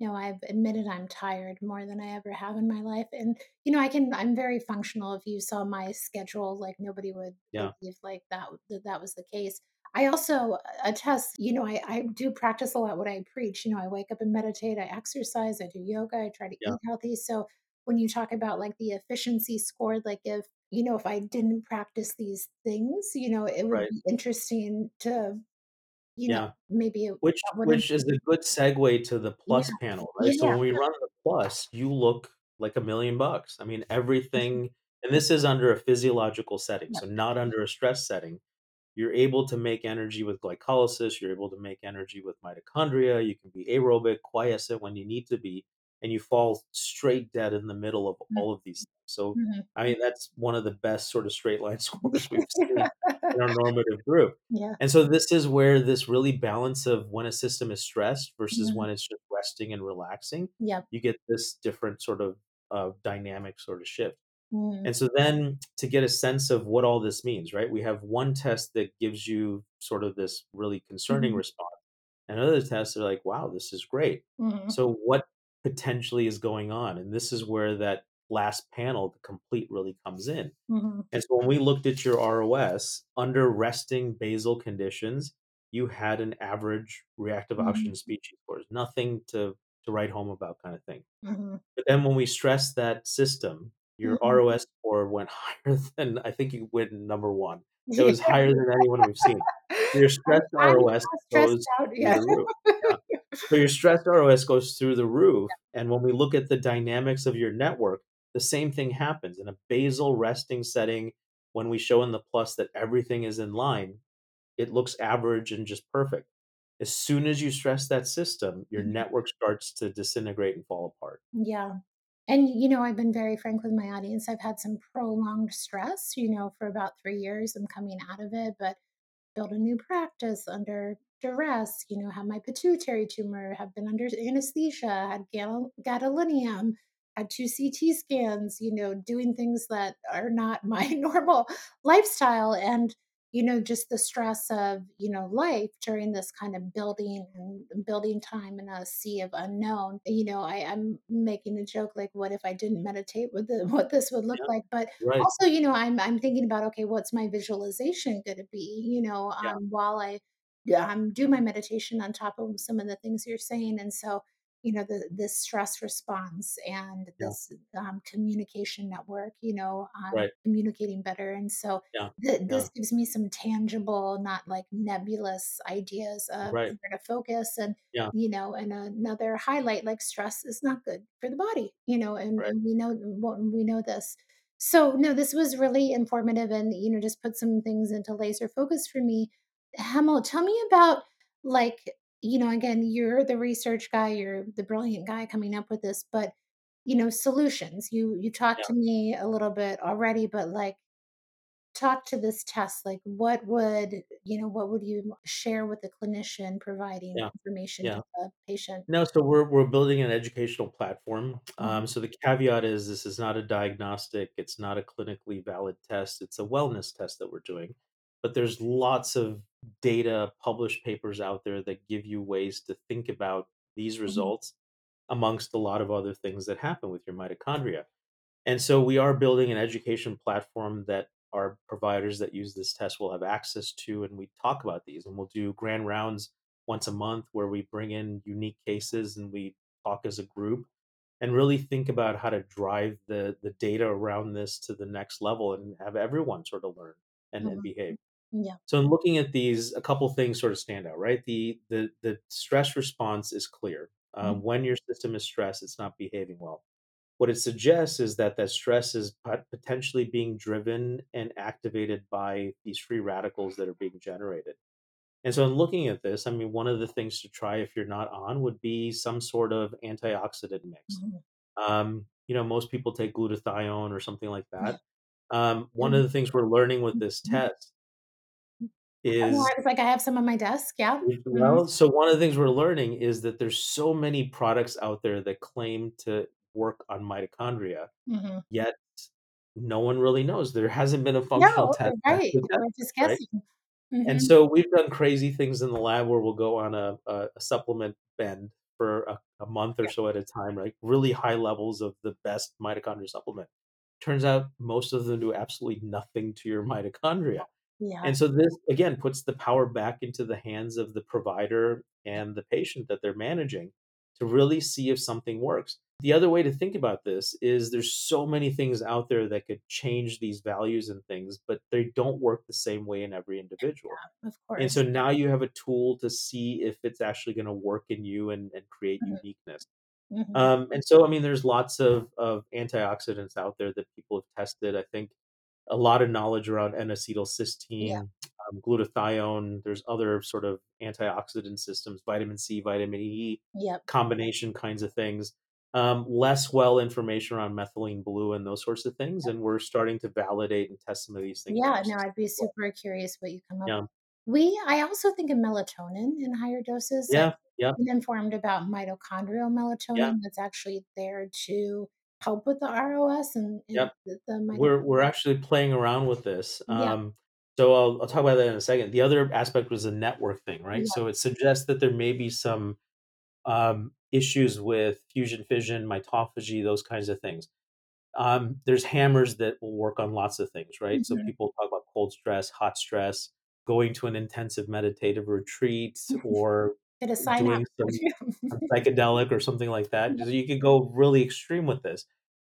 Yeah. No, I've admitted I'm tired more than I ever have in my life, and, you know, I can I'm very functional. If you saw my schedule, like, nobody would Yeah, believe, like, that that that was the case. I also attest, you know, I I do practice a lot what I preach, you know, I wake up and meditate, I exercise, I do yoga, I try to yeah, eat healthy, so when you talk about, like, the efficiency score, like, if you know, if I didn't practice these things, you know, it would right, be interesting to, you know, yeah. maybe it Which which is a good segue to the Yeah. plus panel, right? Yeah, So when we run the plus, you look like a million bucks. I mean, Mhm. everything, and this is under a physiological setting, so not under a stress setting. You're able to make energy with glycolysis, you're able to make energy with mitochondria, you can be aerobic, quiescent when you need to be, and you fall straight dead in the middle of Mm, all of these things. So, mhm. I mean, that's one of the best sort of straight line scores we've seen in our normative group. Yeah. And so this is where this really balance of when a system is stressed versus Mhm. when it's just resting and relaxing, Yep. you get this different sort of uh, dynamic sort of shift. Mm, And so then to get a sense of what all this means, right? We have one test that gives you sort of this really concerning mhm, response. And other tests are like, wow, this is great. mhm, So what potentially is going on? And this is where that last panel, the complete really comes in. mhm, And so when we looked at your ROS, under resting basal conditions, you had an average reactive mhm, oxygen species scores, nothing to to write home about kind of thing. mhm, But then when we stressed that system, your mhm. ROS score went higher than I think you went number 1. It was higher than anyone we've seen. Your I'm ROS stressed goes out, yeah. The roof. Yeah. So your stress ROS goes through the roof, and when we look at the dynamics of your network, the same thing happens. In a basal resting setting, when we show in the plus that everything is in line, it looks average and just perfect. As soon as you stress that system, your Mhm. network starts to disintegrate and fall apart. Yeah. And, you know, I've been very frank with my audience. I've had some prolonged stress, you know, for about 3 years. I'm coming out of it, but built a new practice under duress, you know, had my pituitary tumor, have been under anesthesia, had gal- gadolinium, had two CT scans, you know, doing things that are not my normal lifestyle. And, you know, just the stress of, you know, life during this kind of building and building time in a sea of unknown. You know, I, I'm making a joke like, what if I didn't meditate? with the what this would look Yeah, like? But right. also, you know, I'm I'm thinking about, okay, what's my visualization gonna be, you know, Yeah, um, while I, um, do my meditation on top of some of the things you're saying, and so, you know, the this stress response and yeah, this, um, communication network, you know, um, right. communicating better, and so Yeah, th yeah, this gives me some tangible, not like nebulous ideas of right. where to focus and, Yeah, you know, and another highlight, like stress is not good for the body, you know, and right. and we know we know this. So, no, this was really informative and, you know, just put some things into laser focus for me. Hemal, tell me about like, you know, again, you're the research guy, you're the brilliant guy coming up with this, but you know, solutions. You you talked Yeah, to me a little bit already, but like talk to this test, like, what would you know, what would you share with the clinician providing Yeah, information yeah. to the patient? No, so we're we're building an educational platform. Mhm, Um, so the caveat is this is not a diagnostic, it's not a clinically valid test, it's a wellness test that we're doing. But there's lots of data, published papers out there that give you ways to think about these mhm, results amongst a lot of other things that happen with your mitochondria. And so we are building an education platform that our providers that use this test will have access to, and we talk about these, and we'll do grand rounds once a month where we bring in unique cases and we talk as a group and really think about how to drive the the data around this to the next level and have everyone sort of learn and, and mhm. behave. Yeah, So in looking at these, a couple things sort of stand out, right? The the the stress response is clear. mhm, Um, when your system is stressed, it's not behaving well what it suggests is that that stress is potentially being driven and activated by these free radicals that are being generated. And so in looking at this, I mean, one of the things to try if you're not on would be some sort of antioxidant mix. mhm. Um, you know, most people take glutathione or something like that. Um, one of Mhm, the things we're learning with this mhm. test is I was like, I have some on my desk, yeah. Mhm, well, so one of the things we're learning is that there's so many products out there that claim to work on mitochondria mhm. Yet, no one really knows. There hasn't been a functional No, test right, we're just right? guessing. And so we've done crazy things in the lab where we'll go on a a a supplement bend for a a month or Yeah, so at a time, right? Really high levels of the best mitochondria supplement. Turns out most of them do absolutely nothing to your mitochondria. Yeah, And so this, again, puts the power back into the hands of the provider and the patient that they're managing to really see if something works. The other way to think about this is there's so many things out there that could change these values and things, but they don't work the same way in every individual. of course. And so now you have a tool to see if it's actually going to work in you and, and create Mhm, uniqueness. mhm. Um, and so, I mean, there's lots of of antioxidants out there that people have tested. I think a lot of knowledge around N-acetylcysteine, um, glutathione. There's other sort of antioxidant systems, vitamin C, vitamin E, yep, combination kinds of things. Um, less well information around methylene blue and those sorts of things, and we're starting to validate and test some of these things yeah, no. I'd be super curious what you come up Yeah, We I also think of melatonin in higher doses. Yeah, yeah, informed about mitochondrial yeah, melatonin that's actually there to help with the ROS and yeah. and the the mito We're we're actually playing around with this. Yeah, Um, so I'll I'll talk about that in a second. The other aspect was a network thing, right? yeah, So it suggests that there may be some um, issues with fusion fission, mitophagy, those kinds of things. Um, there's hammers that will work on lots of things, right? So mhm. people talk about cold stress, hot stress, going to an intensive meditative retreat, or Get a sign doing some psychedelic or something like that. Yeah. You could go really extreme with this.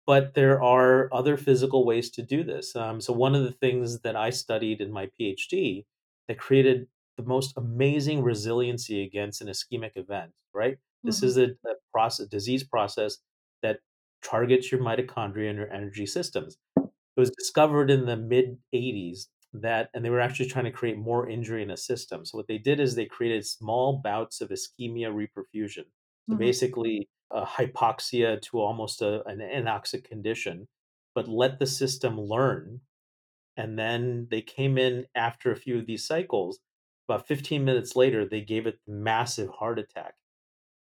But there are other physical ways to do this. Um, so one of the things that I studied in my PhD that created the most amazing resiliency against an ischemic event, right? This Mhm, is a, a process, disease process that targets your mitochondria and your energy systems. It was discovered in the mid 80s that, and they were actually trying to create more injury in a system. So what they did is they created small bouts of ischemia reperfusion. So mhm, basically, a hypoxia to almost a, an anoxic condition, but let the system learn. And then they came in after a few of these cycles. About 15 minutes later, they gave it massive heart attack.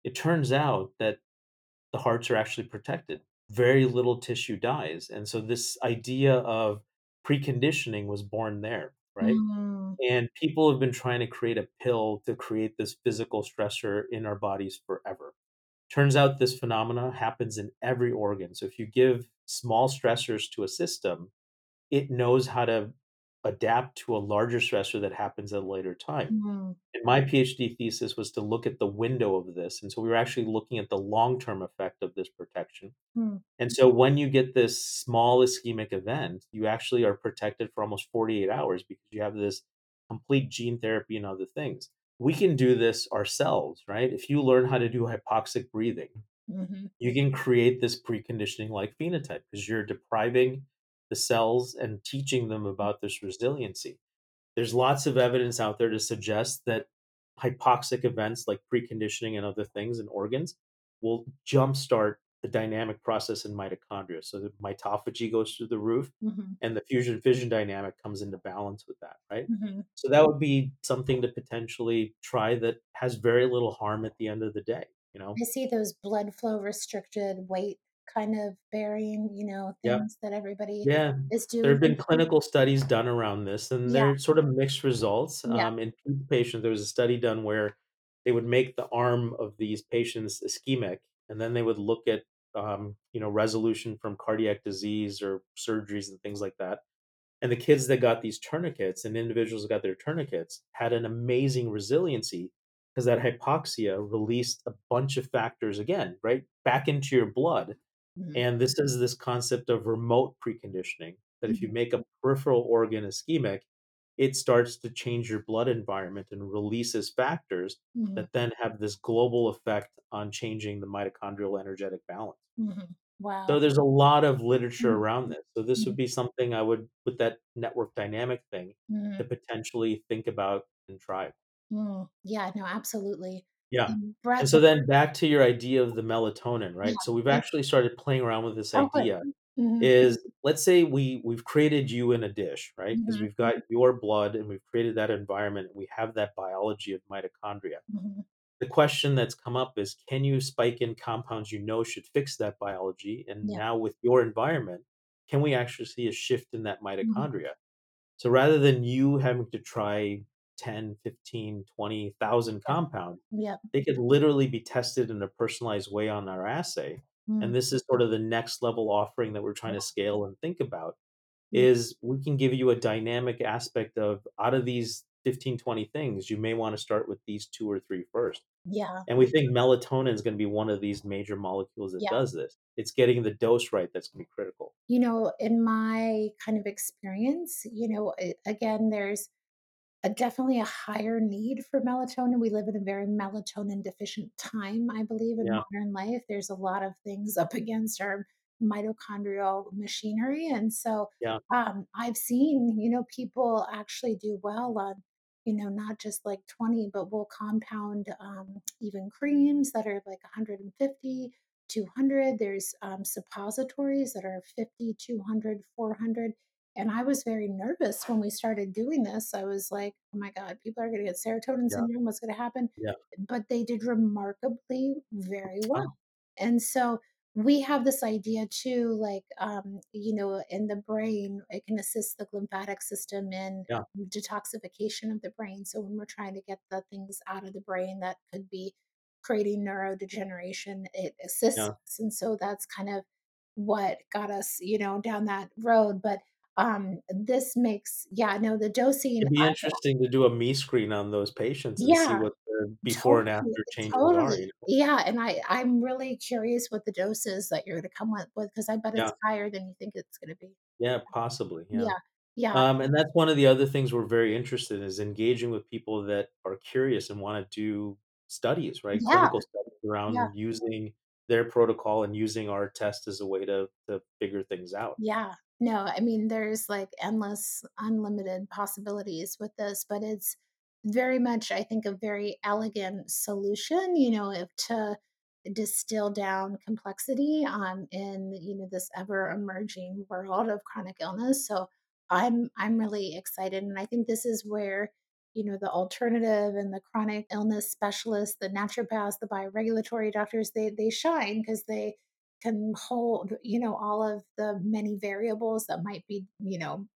It turns out that the hearts are actually protected. Very little tissue dies. And so this idea of preconditioning was born there, right? mm, And people have been trying to create a pill to create this physical stressor in our bodies forever. Turns out this phenomena happens in every organ. So if you give small stressors to a system, it knows how to adapt to a larger stressor that happens at a later time. mm, And my PhD thesis was to look at the window of this. And so we were actually looking at the long term effect of this protection. mm, And so when you get this small ischemic event, you actually are protected for almost 48 hours because you have this complete gene therapy and other things. We can do this ourselves, right? If you learn how to do hypoxic breathing, mhm, you can create this preconditioning like phenotype because you're depriving the cells and teaching them about this resiliency. There's lots of evidence out there to suggest that hypoxic events like preconditioning and other things in organs will jumpstart the dynamic process in mitochondria. So the mitophagy goes through the roof Mhm. and the fusion fission dynamic comes into balance with that, right? Mhm. So that would be something to potentially try that has very little harm at the end of the day, you know? I see those blood flow restricted weight kind of bearing, you know, things that everybody Yeah. is doing. There have been clinical studies done around this, and Yeah, they're sort of mixed results. yeah. Um, in patients, there was a study done where they would make the arm of these patients ischemic, and then they would look at, um, you know, resolution from cardiac disease or surgeries and things like that. And the kids that got these tourniquets and individuals that got their tourniquets had an amazing resiliency because that hypoxia released a bunch of factors again, right? Back into your blood Mhm, and this is this concept of remote preconditioning that if you mhm, make a peripheral organ ischemic, it starts to change your blood environment and releases factors mhm, that then have this global effect on changing the mitochondrial energetic balance. mhm. Wow. So there's a lot of literature Mhm, around this. So this would be something I would with that network dynamic thing to potentially think about and try. mm. Yeah, no, absolutely. Yeah. And And so then back to your idea of the melatonin, right? So we've actually started playing around with this Oh, idea Mhm, is let's say we we've created you in a dish, right? Because mhm, we've got your blood and we've created that environment. We have that biology of mitochondria. mhm. The question that's come up is can you spike in compounds you know should fix that biology? And Yeah. now with your environment, can we actually see a shift in that Mhm. mitochondria? So rather than you having to try 10, 15, 20,000 Yep, compounds, yep. they could literally be tested in a personalized way on our assay. Mm, And this is sort of the next level offering that we're trying to scale and think about mm, is we can give you a dynamic aspect of out of these 15, 20 things, you may want to start with these 2 or three first yeah, And we think melatonin is going to be one of these major molecules that yeah. does this. It's getting the dose right that's going to be critical. You know, in my kind of experience, you know, again, there's a definitely a higher need for melatonin. We live in a very melatonin deficient time, I believe, in Yeah, modern life. There's a lot of things up against our mitochondrial machinery. And so yeah, um, I've seen, you know, people actually do well on, you know, not just like 20, but we'll compound um, even creams that are like 150, 200. There's um, suppositories that are 50, 200, 400. And I was very nervous when we started doing this. I was like, "Oh my god, people are gonna get serotonin yeah, syndrome, what's gonna happen?" yeah. But they did remarkably very well. Oh, And so we have this idea too, like, um, you know, in the brain, it can assist the lymphatic system in yeah, detoxification of the brain. So when we're trying to get the things out of the brain that could be creating neurodegeneration, it assists. And so that's kind of what got us, you know, down that road. But um, this makes yeah, no, the dosing It'd be I interesting to do a MeScreen on those patients and see yeah, what their before and after changes are, you know? Yeah, and I I'm really curious what the dose is that you're gonna come with with because I bet Yeah, it's higher than you think it's gonna be. yeah, possibly, yeah. Yeah, yeah, Um, and that's one of the other things we're very interested in is engaging with people that are curious and wanna do studies, right? Clinical studies around using their protocol and using our test as a way to to figure things out. Yeah. No, I mean, there's like endless, unlimited possibilities with this, but it's very much, I think, a very elegant solution, you know, if to distill down complexity um, in, you know, this ever emerging world of chronic illness. So I'm I'm really excited. And I think this is where, you know, the alternative and the chronic illness specialists, the naturopaths, the bioregulatory doctors, they they shine because they can hold, you know, all of the many variables that might be, you know,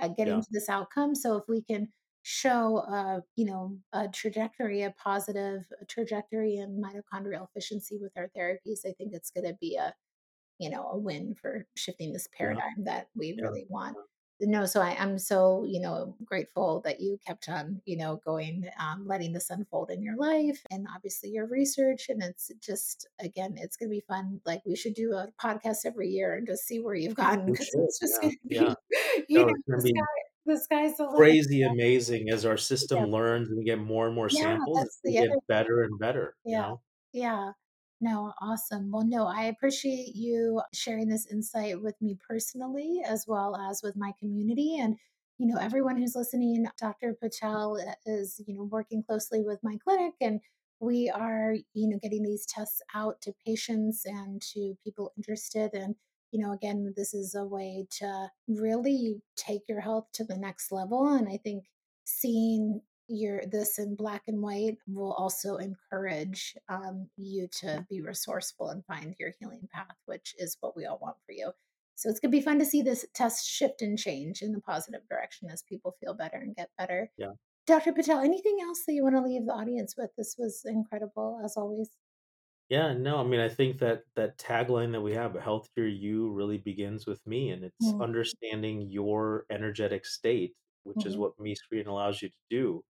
uh, getting Yeah, to this outcome. So if we can show, uh, you know, a trajectory, a positive trajectory in mitochondrial efficiency with our therapies, I think it's going to be a you know, a win for shifting this yeah, paradigm that we yeah, really want. Yeah. No, so I, I'm so, you know, grateful that you kept on, you know, going, um, letting this unfold in your life and obviously your research. And it's just, again, it's going to be fun. Like we should do a podcast every year and just see where you've gotten because it's just yeah, going to yeah. be, you No, know, gonna the be sky, the sky's the limit. crazy amazing as our Yeah. system learns and we get more and more Yeah. samples, it's That's gonna the other get better and better, you Yeah. know? Yeah. No, awesome. Well, no, I appreciate you sharing this insight with me personally as well as with my community and you know everyone who's listening Dr. Patel uh, is you know working closely with my clinic and we are, you know, getting these tests out to patients and to people interested. And, you know, again, this is a way to really take your health to the next level. And I think seeing your this in black and white will also encourage um, you to be resourceful and find your healing path, which is what we all want for you. So it's gonna be fun to see this test shift and change in the positive direction as people feel better and get better. Yeah. Dr. Patel, anything else that you want to leave the audience with? This was incredible as always. Yeah, no, I mean, I think that that tagline that we have, "A healthier you," really begins with me, and it's Mm, understanding your energetic state, which is mhm, what MeScreen allows you to do.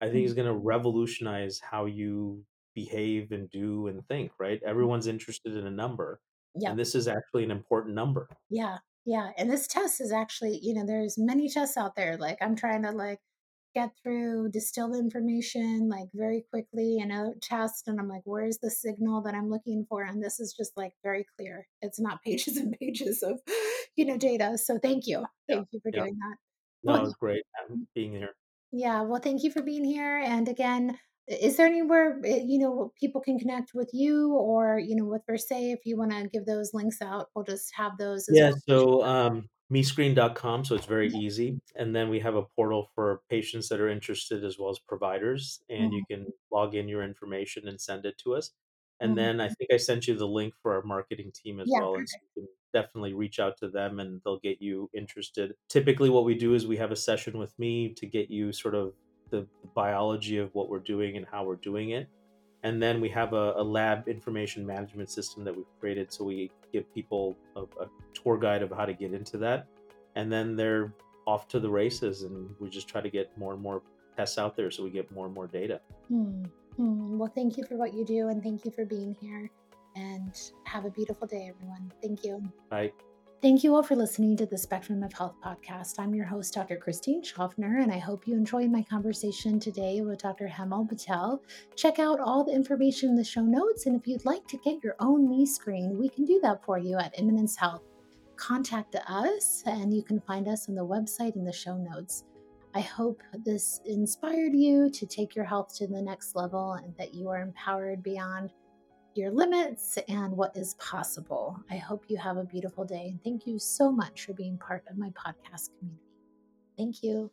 I think is mm. gonna revolutionize how you behave and do and think, right? Everyone's interested in a number, Yep. and this is actually an important number. Yeah. Yeah. And this test is actually, you know, there's many tests out there. Like I'm trying to like get through, distill information like very quickly in a test. And I'm like, where's the signal that I'm looking for? And this is just like very clear. It's not pages and pages of, you know, data. So thank you. Yeah, Thank you for yeah. doing that. Well, No, it was great, um, being here. Yeah, well, thank you for being here. And again, is there anywhere uh, you know people can connect with you or you know with Versea? If you want to give those links out, we'll just have those as Yeah, well. so, um, mescreen.com, so it's very Yeah. easy, and then we have a portal for patients that are interested as well as providers, and you Mhm, can log in your information and send it to us, and mhm. then I think I sent you the link for our marketing team as Yeah, well, and so you can definitely reach out to them and they'll get you interested. Typically, what we do is we have a session with me to get you sort of the biology of what we're doing and how we're doing it, and then we have a, a lab information management system that we've created so we give people a, a tour guide of how to get into that and then they're off to the races and we just try to get more and more tests out there so we get more and more data Hmm, hmm. Well, thank you for what you do and thank you for being here. And have a beautiful day, everyone. Thank you. Bye. Thank you all for listening to the Spectrum of Health podcast. I'm your host, Dr. Christine Schaffner, and I hope you enjoyed my conversation today with Dr. Hemal Patel. Check out all the information in the show notes, and if you'd like to get your own MeScreen, we can do that for you at Immanence Health. Contact us, and you can find us on the website in the show notes. I hope this inspired you to take your health to the next level and that you are empowered beyond your limits and what is possible. I hope you have a beautiful day. And thank you so much for being part of my podcast community. Thank you.